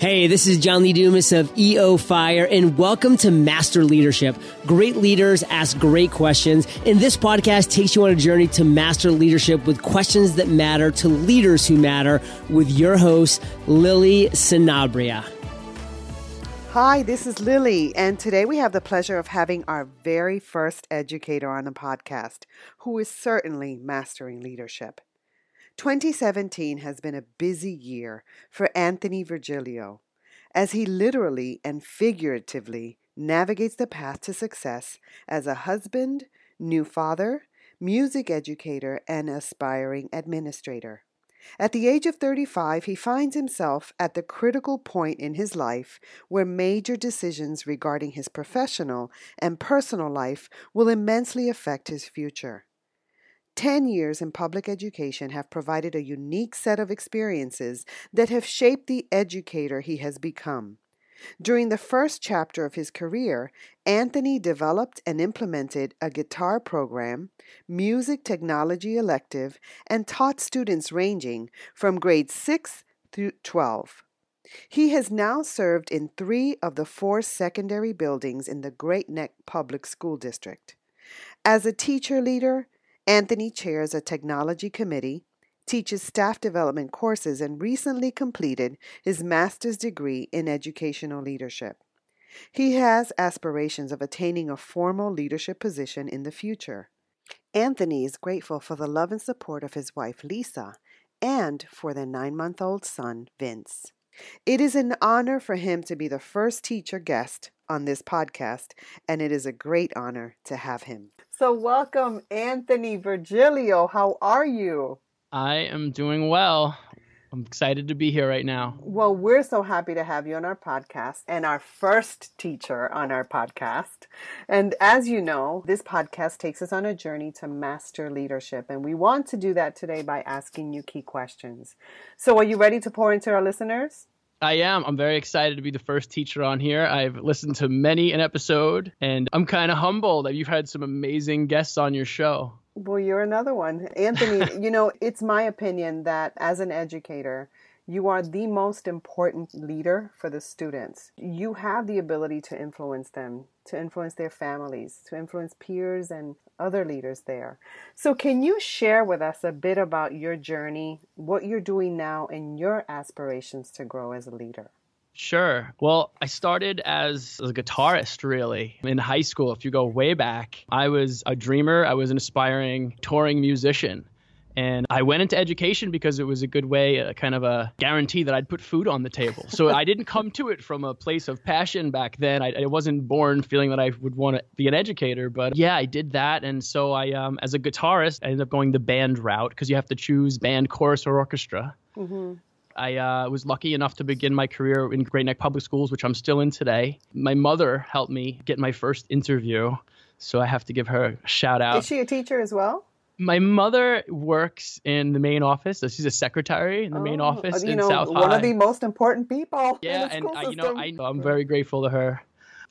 Hey, this is John Lee Dumas of EO Fire, and welcome to Master Leadership. Great leaders ask great questions, and this podcast takes you on a journey to master leadership with questions that matter to leaders who matter with your host, Lily Sinabria. Hi, this is Lily, and today we have the pleasure of having our very first educator on the podcast who is certainly mastering leadership. 2017 has been a busy year for Anthony Virgilio as he literally and figuratively navigates the path to success as a husband, new father, music educator, and aspiring administrator. At the age of 35, he finds himself at the critical point in his life where major decisions regarding his professional and personal life will immensely affect his future. Ten years in public education have provided a unique set of experiences that have shaped the educator he has become. During the first chapter of his career, Anthony developed and implemented a guitar program, music technology elective, and taught students ranging from grade 6 through 12. He has now served in three of the four secondary buildings in the Great Neck Public School District. As a teacher leader, Anthony chairs a technology committee, teaches staff development courses, and recently completed his master's degree in educational leadership. He has aspirations of attaining a formal leadership position in the future. Anthony is grateful for the love and support of his wife, Lisa, and for their nine month old son, Vince. It is an honor for him to be the first teacher guest on this podcast, and it is a great honor to have him. So, welcome, Anthony Virgilio. How are you? I am doing well. I'm excited to be here right now. Well, we're so happy to have you on our podcast and our first teacher on our podcast. And as you know, this podcast takes us on a journey to master leadership. And we want to do that today by asking you key questions. So, are you ready to pour into our listeners? I am. I'm very excited to be the first teacher on here. I've listened to many an episode, and I'm kind of humbled that you've had some amazing guests on your show. Well, you're another one. Anthony, you know, it's my opinion that as an educator, you are the most important leader for the students. You have the ability to influence them, to influence their families, to influence peers and other leaders there. So, can you share with us a bit about your journey, what you're doing now, and your aspirations to grow as a leader? Sure. Well, I started as a guitarist really in high school. If you go way back, I was a dreamer, I was an aspiring touring musician. And I went into education because it was a good way, a kind of a guarantee that I'd put food on the table. So I didn't come to it from a place of passion back then. I, I wasn't born feeling that I would want to be an educator, but yeah, I did that. And so I, um, as a guitarist, I ended up going the band route because you have to choose band, chorus, or orchestra. Mm-hmm. I uh, was lucky enough to begin my career in Great Neck Public Schools, which I'm still in today. My mother helped me get my first interview, so I have to give her a shout out. Is she a teacher as well? My mother works in the main office. So she's a secretary in the oh, main office in know, South one High. One of the most important people. Yeah, and I, you know, I, I'm very grateful to her.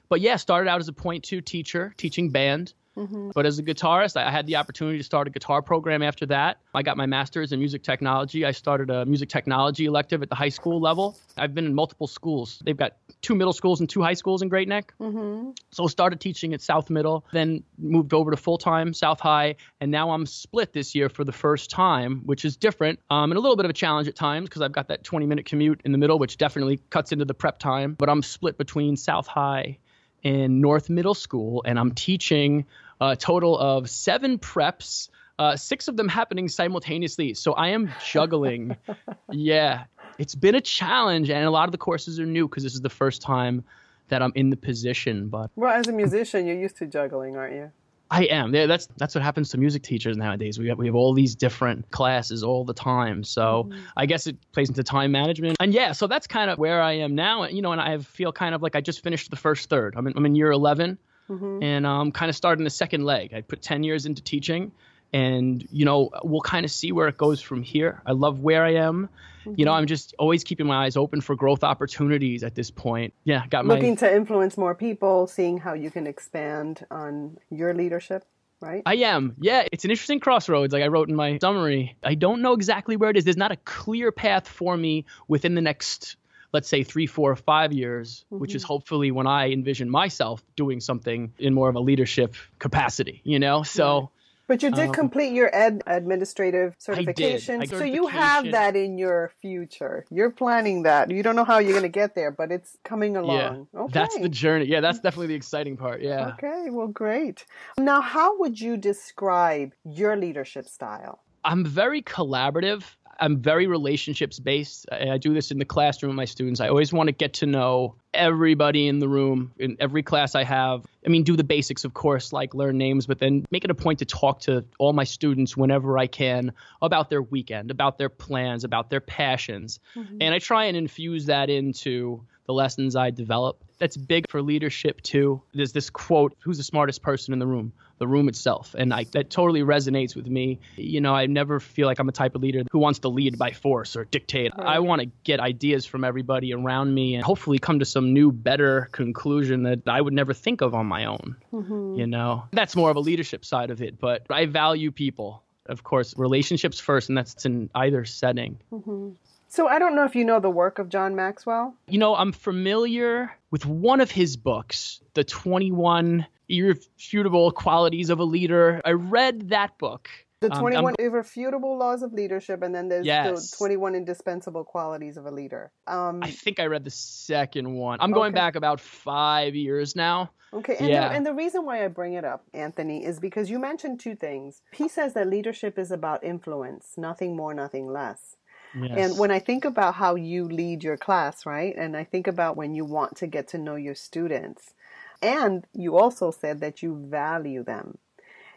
But yeah, started out as a point two teacher, teaching band. Mm-hmm. But as a guitarist, I had the opportunity to start a guitar program after that. I got my master's in music technology. I started a music technology elective at the high school level. I've been in multiple schools. They've got two middle schools and two high schools in Great Neck. Mm-hmm. So started teaching at South Middle, then moved over to full time South High, and now I'm split this year for the first time, which is different um, and a little bit of a challenge at times because I've got that 20 minute commute in the middle, which definitely cuts into the prep time. But I'm split between South High and North Middle School, and I'm teaching a total of seven preps. Uh, six of them happening simultaneously. So I am juggling. yeah, it's been a challenge, and a lot of the courses are new because this is the first time that I'm in the position. But well, as a musician, you're used to juggling, aren't you? I am. Yeah, that's that's what happens to music teachers nowadays. We have, we have all these different classes all the time. So mm-hmm. I guess it plays into time management. And yeah, so that's kind of where I am now. And you know, and I feel kind of like I just finished the first third. I'm in, I'm in year 11 mm-hmm. and I'm um, kind of starting the second leg. I put 10 years into teaching and you know we'll kind of see where it goes from here i love where i am mm-hmm. you know i'm just always keeping my eyes open for growth opportunities at this point yeah got my looking to influence more people seeing how you can expand on your leadership right? I am. Yeah, it's an interesting crossroads. Like I wrote in my summary, I don't know exactly where it is. There's not a clear path for me within the next, let's say, three, four, five years, mm-hmm. which is mm-hmm. hopefully when I envision myself doing something in more of a leadership capacity, you know? So. But you did um, complete your ed administrative certification. I. I so you have that in your future. You're planning that. You don't know how you're going to get there, but it's coming along. Yeah, okay. That's the journey. Yeah, that's definitely the exciting part. Yeah. Okay, well, great. Now, how would you describe your leadership style? I'm very collaborative. I'm very relationships based. I, I, do this in the classroom with my students. I always want to get to know everybody in the room in every class I have. I mean, do the basics, of course, like learn names, but then make it a point to talk to all my students whenever I can about their weekend, about their plans, about their passions. Mm-hmm. And I try and infuse that into the lessons I develop. That's big for leadership too. There's this quote, who's the smartest person in the room? The room itself. And I, that totally resonates with me. You know, I never feel like I'm a type of leader who wants to lead by force or dictate. Right. I want to get ideas from everybody around me and hopefully come to some new, better conclusion that I would never think of on my own. Mm-hmm. You know, that's more of a leadership side of it. But I value people of course, relationships first, and that's in either setting. Mm-hmm. So I don't know if you know the work of John Maxwell. You know, I'm familiar with one of his books, The 21 Irrefutable Qualities of a Leader. I read that book. The 21 um, irrefutable laws of leadership, and then there's yes. the 21 indispensable qualities of a leader. Um, I think I read the second one. I'm going okay. back about five years now. Okay, and, yeah. the, and the reason why I bring it up, Anthony, is because you mentioned two things. He says that leadership is about influence, nothing more, nothing less. Yes. And when I think about how you lead your class, right? And I think about when you want to get to know your students, and you also said that you value them.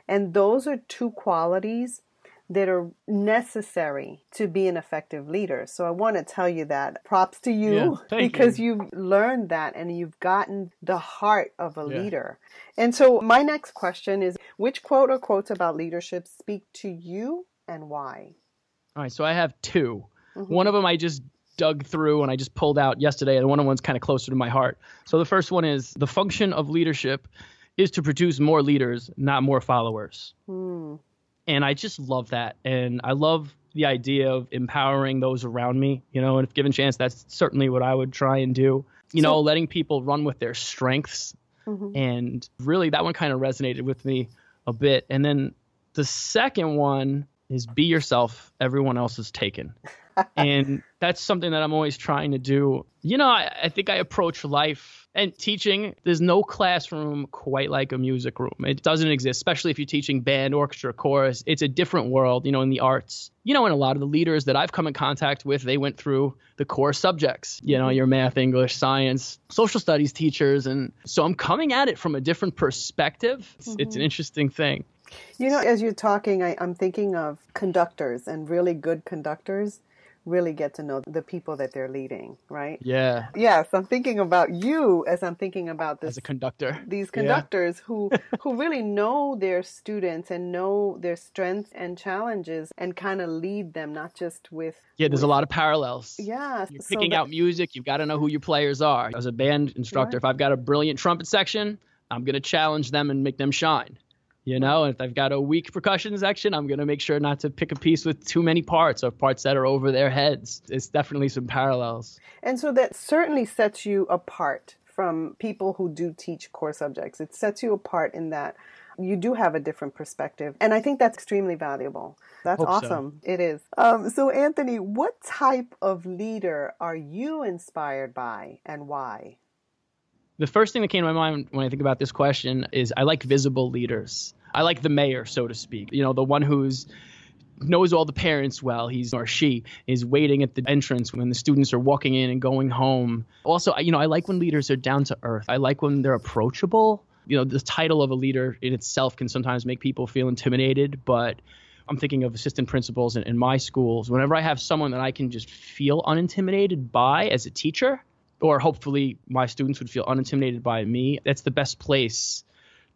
And those are two qualities that are necessary to be an effective leader. So I want to tell you that props to you yeah, because you. have learned that and you've gotten the heart of a yeah. leader. And so my next question is which quote or quotes about leadership speak to you and why? All right, so I have 2 mm-hmm. One of them I just dug through and I just pulled out yesterday, and one of one's kind of closer to my heart. So the first one is the function of leadership is to produce more leaders, not more followers. Mm. And I just love that. And I love the idea of empowering those around me, you know, and if given chance, that's certainly what I would try and do. You so, know, letting people run with their strengths. Mm-hmm. And really, that one kind of resonated with me a bit. And then the second one is be yourself, everyone else is taken. and that's something that I'm always trying to do. You know, I, I, think I approach life and teaching. There's no classroom quite like a music room. It doesn't exist, especially if you're teaching band, orchestra, chorus. It's a different world, you know, in the arts. You know, and a lot of the leaders that I've come in contact with, they went through the core subjects, you know, your math, English, science, social studies teachers. And so I'm coming at it from a different perspective. It's, mm-hmm. it's an interesting thing. You know, as you're talking, I, I'm thinking of conductors and really good conductors really get to know the people that they're leading, right? Yeah. Yes, I'm thinking about you as I'm thinking about this as a conductor. These conductors yeah. who who really know their students and know their strengths and challenges and kind of lead them not just with Yeah, there's with, a lot of parallels. Yeah. You're picking so that, out music, you've got to know who your players are. As a band instructor, right. if I've got a brilliant trumpet section, I'm going to challenge them and make them shine. You know, if I've got a weak percussion section, I'm going to make sure not to pick a piece with too many parts or parts that are over their heads. It's definitely some parallels. And so that certainly sets you apart from people who do teach core subjects. It sets you apart in that you do have a different perspective. And I think that's extremely valuable. That's Hope awesome. So. It is. Um, so, Anthony, what type of leader are you inspired by and why? The first thing that came to my mind when I think about this question is I like visible leaders. I like the mayor, so to speak. You know, the one who's knows all the parents well. He's or she is waiting at the entrance when the students are walking in and going home. Also, you know, I like when leaders are down to earth. I like when they're approachable. You know, the title of a leader in itself can sometimes make people feel intimidated, but I'm thinking of assistant principals in, in my schools. Whenever I have someone that I can just feel unintimidated by as a teacher, or hopefully my students would feel unintimidated by me. That's the best place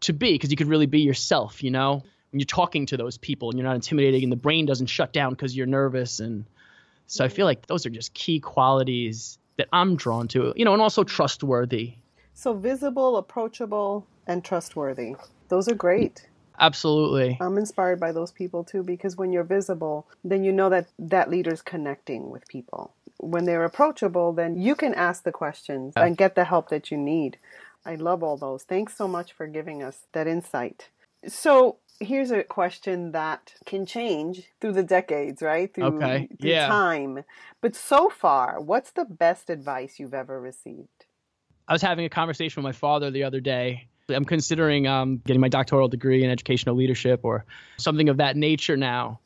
to be because you could really be yourself, you know? When you're talking to those people and you're not intimidating and the brain doesn't shut down because you're nervous and so I feel like those are just key qualities that I'm drawn to, you know, and also trustworthy. So visible, approachable, and trustworthy. Those are great. Absolutely. I'm inspired by those people too because when you're visible, then you know that that leader's connecting with people. When they're approachable, then you can ask the questions and get the help that you need. I love all those. Thanks so much for giving us that insight. So, here's a question that can change through the decades, right? Through, okay. through yeah. time. But so far, what's the best advice you've ever received? I was having a conversation with my father the other day. I'm considering um, getting my doctoral degree in educational leadership or something of that nature now.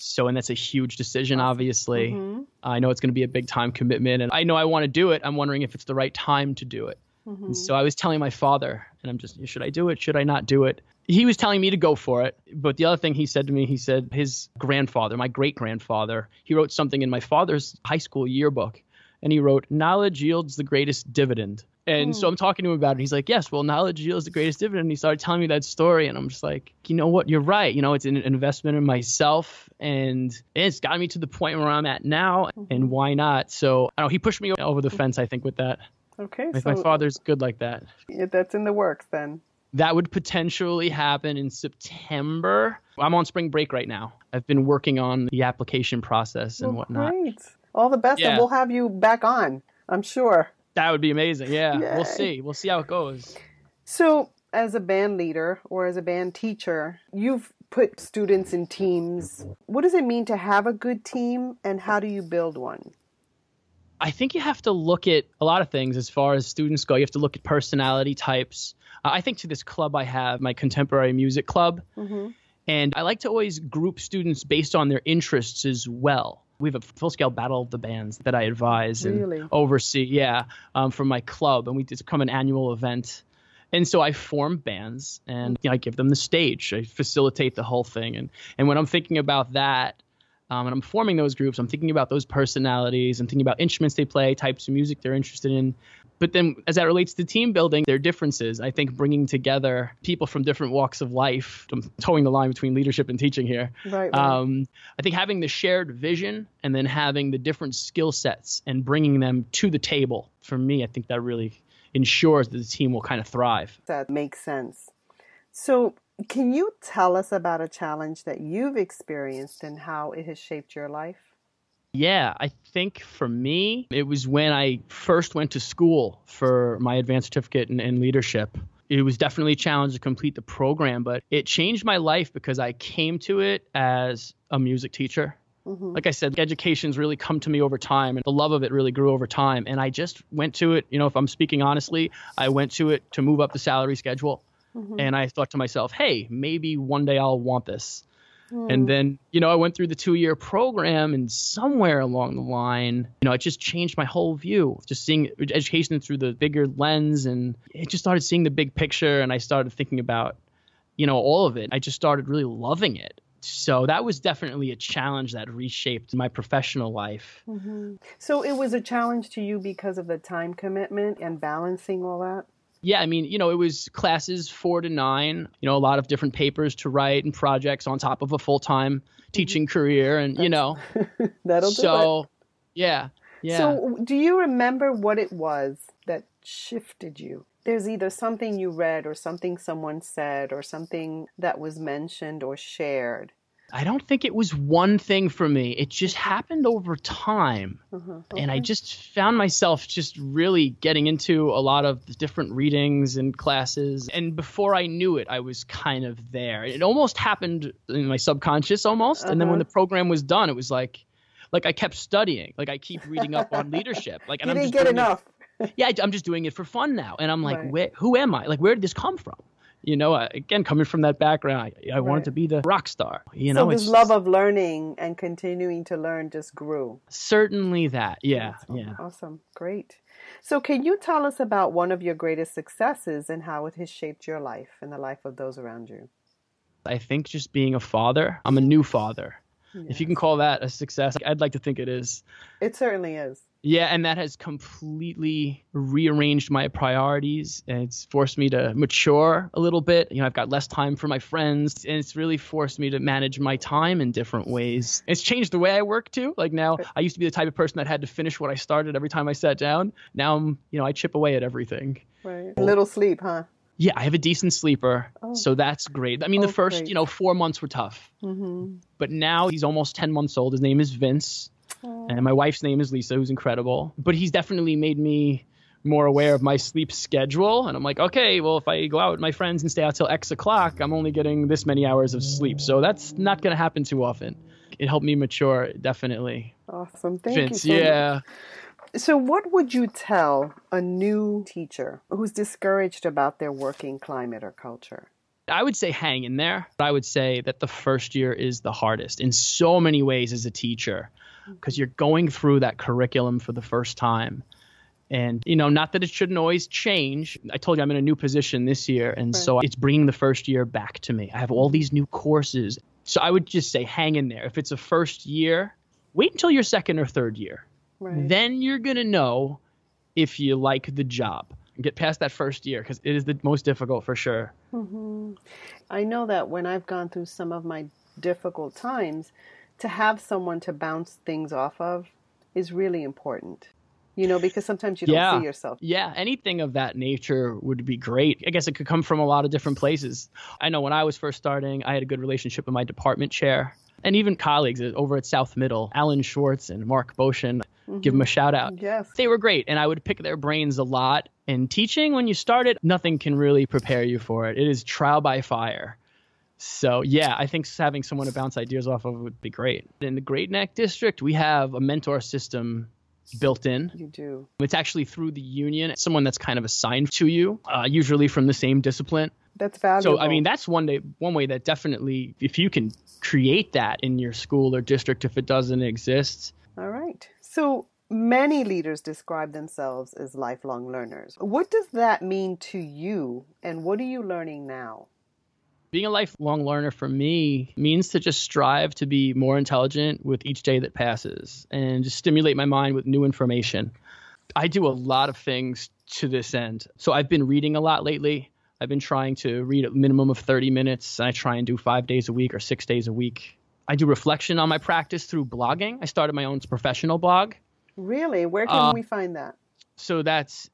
So, and that's a huge decision, obviously. Mm-hmm. I know it's going to be a big time commitment, and I know I want to do it. I'm wondering if it's the right time to do it. Mm-hmm. So I was telling my father, and I'm just, should I do it? Should I not do it? He was telling me to go for it. But the other thing he said to me, he said his grandfather, my great grandfather, he wrote something in my father's high school yearbook. And he wrote, Knowledge yields the greatest dividend. And mm. so I'm talking to him about it. He's like, Yes, well, knowledge yields the greatest dividend. And he started telling me that story. And I'm just like, You know what? You're right. You know, it's an investment in myself. And it's got me to the point where I'm at now. Mm-hmm. And why not? So I don't know. He pushed me over the fence, I think, with that. Okay. My, so my father's good like that. Yeah, that's in the works then. That would potentially happen in September. I'm on spring break right now. I've been working on the application process and well, whatnot. Great. All the best, Yeah. and we'll have you back on, I'm sure. That would be amazing. Yeah, Yay. we'll see. We'll see how it goes. So, as a band leader or as a band teacher, you've put students in teams. What does it mean to have a good team, and how do you build one? I think you have to look at a lot of things as far as students go. You have to look at personality types. Uh, I think to this club I have, my contemporary music club, Mm-hmm. and I like to always group students based on their interests as well. We have a full scale battle of the bands that I advise and Really? oversee, yeah, um, from my club, and we it's become an annual event. And so I form bands and you know, I give them the stage. I facilitate the whole thing. And, and when I'm thinking about that, um, and I'm forming those groups, I'm thinking about those personalities. I'm thinking about instruments they play, types of music they're interested in. But then, as that relates to team building, there are differences. I think bringing together people from different walks of life, I'm toeing the line between leadership and teaching here. Right. right. Um, I think having the shared vision and then having the different skill sets and bringing them to the table, for me, I think that really ensures that the team will kind of thrive. that makes sense. So, can you tell us about a challenge that you've experienced and how it has shaped your life? Yeah, I think for me, it was when I first went to school for my advanced certificate in, in leadership. It was definitely a challenge to complete the program, but it changed my life because I came to it as a music teacher. Mm-hmm. Like I said, education's really come to me over time, and the love of it really grew over time. And I just went to it, you know, if I'm speaking honestly, I went to it to move up the salary schedule. Mm-hmm. And I thought to myself, hey, maybe one day I'll want this. And hmm. then, you know, I went through the two year program, and somewhere along the line, you know, it just changed my whole view. Just seeing education through the bigger lens, and it just started seeing the big picture. And I started thinking about, you know, all of it. I just started really loving it. So that was definitely a challenge that reshaped my professional life. Mm-hmm. So, it was a challenge to you because of the time commitment and balancing all that? Yeah, I mean, you know, it was classes four to nine, you know, a lot of different papers to write and projects on top of a full time mm-hmm. teaching career. And, you know, That'll do it. so yeah, yeah. So, do you remember what it was that shifted you? There's either something you read or something someone said or something that was mentioned or shared. I don't think it was one thing for me. It just happened over time. Uh-huh. And I just found myself just really getting into a lot of the different readings and classes. And before I knew it, I was kind of there. It almost happened in my subconscious almost. And then when Uh-huh. the program was done, it was like, like I kept studying. Like I keep reading up on leadership. Like, and you I'm didn't just get doing it- enough. yeah, I- I'm just doing it for fun now. And I'm like, Right. where, who am I? Like, where did this come from? You know, again, coming from that background, I, I Right. wanted to be the rock star. You so know, this love of learning and continuing to learn just grew. certainly that. Yeah, Awesome. yeah. Awesome. Great. So can you tell us about one of your greatest successes and how it has shaped your life and the life of those around you? I think just being a father, I'm a new father. If you can call that a success, I'd like to think it is. It certainly is. Yeah, and that has completely rearranged my priorities and it's forced me to mature a little bit. You know, I've got less time for my friends and it's really forced me to manage my time in different ways. It's changed the way I work too. Like now I used to be the type of person that had to finish what I started every time I sat down. Now I'm, you know, I chip away at everything. Right. A little sleep, huh? Yeah, I have a decent sleeper, oh. so that's great. I mean, oh, the first, great. you know, four months were tough, mm-hmm. but now he's almost ten months old. His name is Vince, and my wife's name is Lisa, who's incredible. But he's definitely made me more aware of my sleep schedule. And I'm like, okay, well, if I go out with my friends and stay out till X o'clock, I'm only getting this many hours of sleep. So that's not going to happen too often. It helped me mature, definitely. Awesome. Thank Vince, you. So yeah. Much. So, what would you tell a new teacher who's discouraged about their working climate or culture? I would say hang in there. I would say that the first year is the hardest in so many ways as a teacher mm-hmm. because you're going through that curriculum for the first time. And, you know, not that it shouldn't always change. I told you I'm in a new position this year. And right. so it's bringing the first year back to me. I have all these new courses. So I would just say hang in there. If it's a first year, wait until your second or third year. Right. Then you're going to know if you like the job. Get past that first year because it is the most difficult for sure. Mm-hmm. I know that when I've gone through some of my difficult times, to have someone to bounce things off of is really important. You know, because sometimes you don't yeah. see yourself. Yeah, anything of that nature would be great. I guess it could come from a lot of different places. I know when I was first starting, I had a good relationship with my department chair and even colleagues over at South Middle, Alan Schwartz and Mark Boshin. Mm-hmm. Give them a shout out. Yes. They were great, and I would pick their brains a lot. And teaching, when you start it, nothing can really prepare you for it. It is trial by fire. So yeah, I think having someone to bounce ideas off of would be great. In the Great Neck District, we have a mentor system built in. You do. It's actually through the union, someone that's kind of assigned to you, uh, usually from the same discipline. That's valuable. So I mean, that's one day, one way that definitely, if you can create that in your school or district, if it doesn't exist. All right. So many leaders describe themselves as lifelong learners. What does that mean to you, and what are you learning now? Being a lifelong learner for me means to just strive to be more intelligent with each day that passes and just stimulate my mind with new information. I do a lot of things to this end. So I've been reading a lot lately. I've been trying to read a minimum of 30 minutes. I try and do five days a week or six days a week. I do reflection on my practice through blogging. I started my own professional blog. Really? Where can uh, we find that? So that's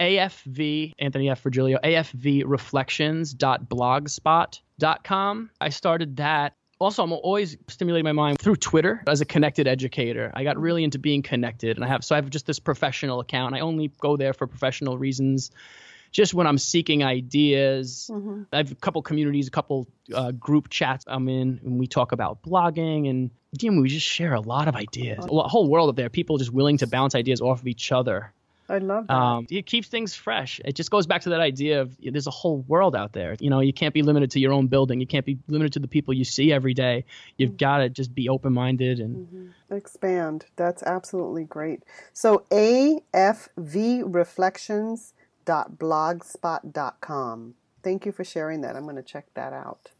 AFV, Anthony F. Virgilio, AFVreflections.blogspot.com. I started that. Also, I'm always stimulating my mind through Twitter as a connected educator. I got really into being connected, and I have so I have just this professional account. I only go there for professional reasons just when I'm seeking ideas. Mm-hmm. I have a couple communities, a couple uh, group chats I'm in, and we talk about blogging and we just share a lot of ideas. A whole world of there, people just willing to bounce ideas off of each other. I love that. Um, it keeps things fresh. It just goes back to that idea of there's a whole world out there. You know, you can't be limited to your own building. You can't be limited to the people you see every day. You've mm-hmm. got to just be open minded and mm-hmm. expand. That's absolutely great. So afvreflections.blogspot.com. Thank you for sharing that. I'm going to check that out.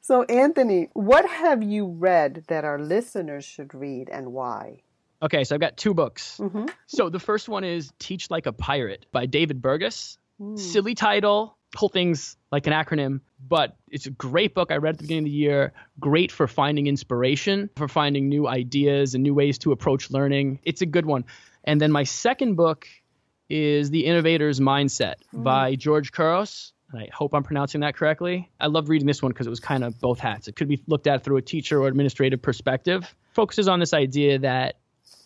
So, Anthony, what have you read that our listeners should read and why? Okay, so I've got two books. Mm-hmm. So the first one is Teach Like a Pirate by David Burgess. Mm. Silly title, whole thing's like an acronym, but it's a great book. I read at the beginning of the year. Great for finding inspiration, for finding new ideas and new ways to approach learning. It's a good one. And then my second book is The Innovator's Mindset mm. by George Couros. I hope I'm pronouncing that correctly. I loved reading this one because it was kind of both hats. It could be looked at through a teacher or administrative perspective. Focuses on this idea that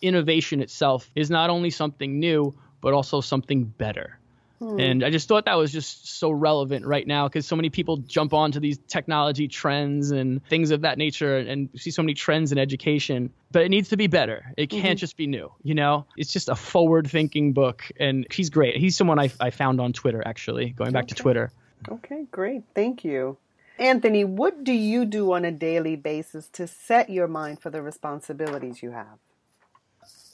innovation itself is not only something new, but also something better. Hmm. And I just thought that was just so relevant right now because so many people jump onto these technology trends and things of that nature and see so many trends in education, but it needs to be better. It can't mm-hmm. just be new, you know? It's just a forward thinking book. And he's great. He's someone I, I found on Twitter, actually, going back okay. to Twitter. Okay, great. Thank you. Anthony, what do you do on a daily basis to set your mind for the responsibilities you have?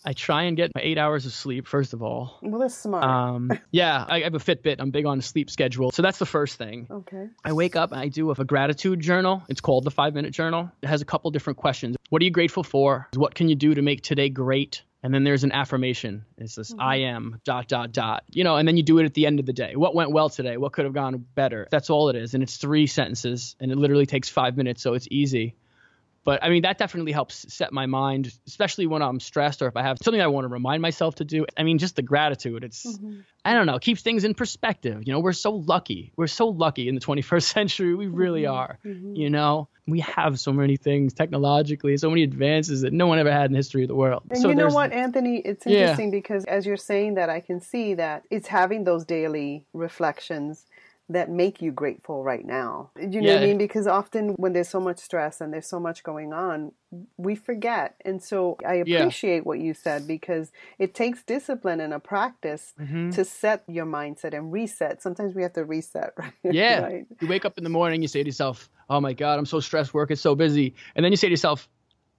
I try and get my eight hours of sleep, first of all. Well, that's smart. Um, yeah, I have a Fitbit. I'm big on sleep schedule. So that's the first thing. Okay. I wake up and I do a gratitude journal. It's called the five minute journal. It has a couple different questions. What are you grateful for? What can you do to make today great? and then there's an affirmation. It's this mm-hmm. I am dot dot dot. You know, and then you do it at the end of the day. What went well today? What could have gone better? That's all it is, and it's three sentences, and it literally takes five minutes, so it's easy. But I mean, that definitely helps set my mind, especially when I'm stressed or if I have something I want to remind myself to do. I mean, just the gratitude. It's, mm-hmm. I don't know, keeps things in perspective. You know, we're so lucky. We're so lucky in the 21st century. We really mm-hmm. are. Mm-hmm. You know, we have so many things technologically, so many advances that no one ever had in the history of the world. And so you know what, Anthony? It's interesting yeah. because as you're saying that, I can see that it's having those daily reflections that make you grateful right now. You know yeah. what I mean? Because often when there's so much stress and there's so much going on, we forget. And so I appreciate yeah. what you said because it takes discipline and a practice mm-hmm. to set your mindset and reset. Sometimes we have to reset, right? Yeah. right? You wake up in the morning, you say to yourself, Oh my God, I'm so stressed, work is so busy. And then you say to yourself,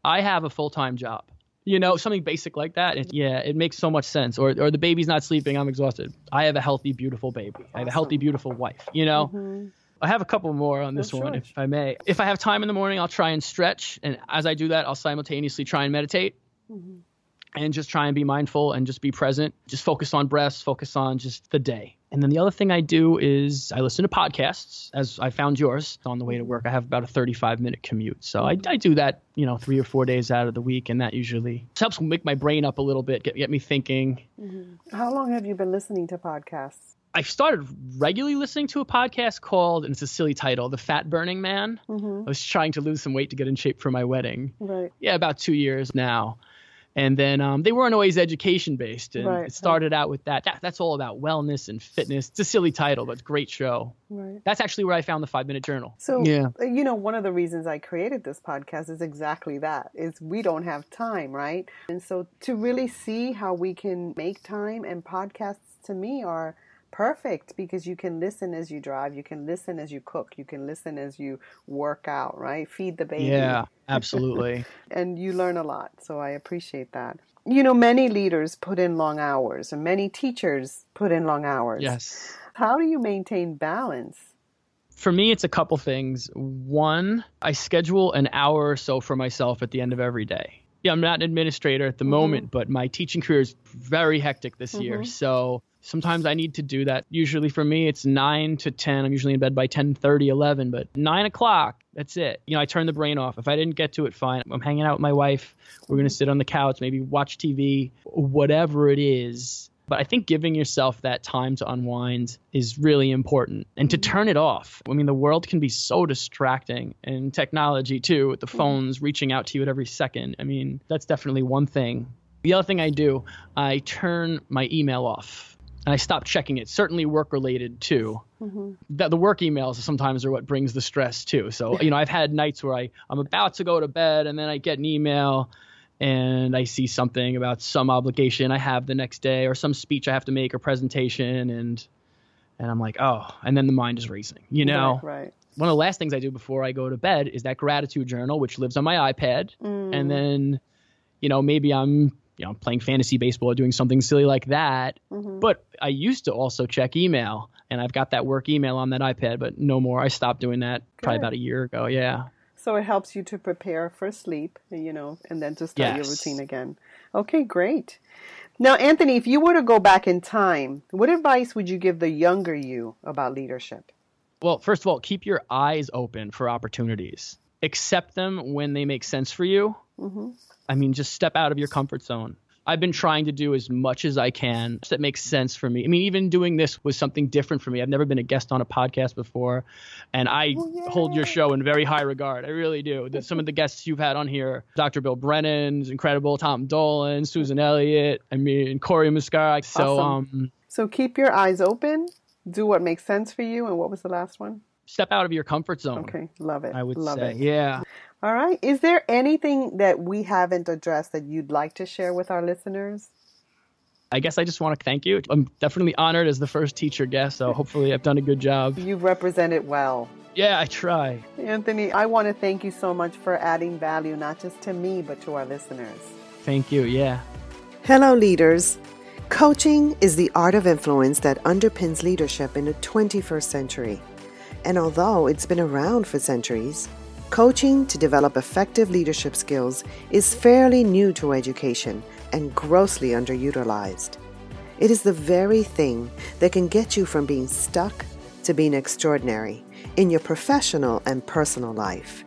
I have a full time job you know, something basic like that. It, yeah, it makes so much sense. Or, or the baby's not sleeping. I'm exhausted. I have a healthy, beautiful baby. Awesome. I have a healthy, beautiful wife. You know, mm-hmm. I have a couple more on this oh, one, if I may. If I have time in the morning, I'll try and stretch, and as I do that, I'll simultaneously try and meditate. Mm-hmm. And just try and be mindful and just be present. Just focus on breaths, focus on just the day. And then the other thing I do is I listen to podcasts, as I found yours on the way to work. I have about a 35 minute commute. So I, I do that, you know, three or four days out of the week. And that usually helps make my brain up a little bit, get, get me thinking. Mm-hmm. How long have you been listening to podcasts? I started regularly listening to a podcast called, and it's a silly title, The Fat Burning Man. Mm-hmm. I was trying to lose some weight to get in shape for my wedding. Right. Yeah, about two years now and then um, they weren't always education based and right, it started out with that. that. that's all about wellness and fitness it's a silly title but great show right. that's actually where i found the five minute journal so yeah you know one of the reasons i created this podcast is exactly that is we don't have time right and so to really see how we can make time and podcasts to me are perfect because you can listen as you drive, you can listen as you cook, you can listen as you work out, right? Feed the baby. Yeah, absolutely. and you learn a lot. So I appreciate that. You know, many leaders put in long hours, and many teachers put in long hours. Yes. How do you maintain balance? For me, it's a couple things. One, I schedule an hour or so for myself at the end of every day yeah, I'm not an administrator at the mm-hmm. moment, but my teaching career is very hectic this mm-hmm. year. So sometimes I need to do that. Usually for me, it's 9 to 10. I'm usually in bed by 10 30, 11, but 9 o'clock, that's it. You know, I turn the brain off. If I didn't get to it, fine. I'm hanging out with my wife. We're going to sit on the couch, maybe watch TV, whatever it is. But I think giving yourself that time to unwind is really important and to turn it off. I mean, the world can be so distracting and technology too, with the phones reaching out to you at every second. I mean, that's definitely one thing. The other thing I do, I turn my email off and I stopped checking it. Certainly work related too. Mm-hmm. The, the work emails sometimes are what brings the stress too. So you know, I've had nights where I I'm about to go to bed and then I get an email and I see something about some obligation I have the next day or some speech I have to make or presentation and and I'm like, oh, and then the mind is racing. You know, right, right. One of the last things I do before I go to bed is that gratitude journal, which lives on my iPad, mm. and then, you know, maybe I'm you know playing fantasy baseball or doing something silly like that. Mm-hmm. But I used to also check email, and I've got that work email on that iPad, but no more. I stopped doing that Good. probably about a year ago. Yeah. So it helps you to prepare for sleep, you know, and then to start yes. your routine again. Okay, great. Now, Anthony, if you were to go back in time, what advice would you give the younger you about leadership? Well, first of all, keep your eyes open for opportunities. Accept them when they make sense for you. Mm-hmm. I mean, just step out of your comfort zone. I've been trying to do as much as I can that makes sense for me. I mean, even doing this was something different for me. I've never been a guest on a podcast before, and I oh, hold your show in very high regard. I really do. some of the guests you've had on here, Dr. Bill Brennan's incredible, Tom Dolan, Susan Elliott, I mean, Corey Muscara. So, awesome. um, so keep your eyes open, do what makes sense for you. And what was the last one? Step out of your comfort zone. Okay, love it. I would love say, it. yeah. All right. Is there anything that we haven't addressed that you'd like to share with our listeners? I guess I just want to thank you. I'm definitely honored as the first teacher guest, so hopefully I've done a good job. You've represented well. Yeah, I try. Anthony, I want to thank you so much for adding value, not just to me, but to our listeners. Thank you. Yeah. Hello, leaders. Coaching is the art of influence that underpins leadership in the 21st century. And although it's been around for centuries, Coaching to develop effective leadership skills is fairly new to education, and grossly underutilized. It is the very thing that can get you from being stuck to being extraordinary in your professional and personal life.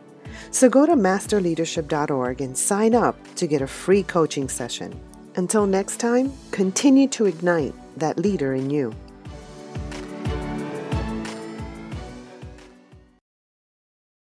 So go to masterleadership.org and sign up to get a free coaching session. Until next time, continue to ignite that leader in you.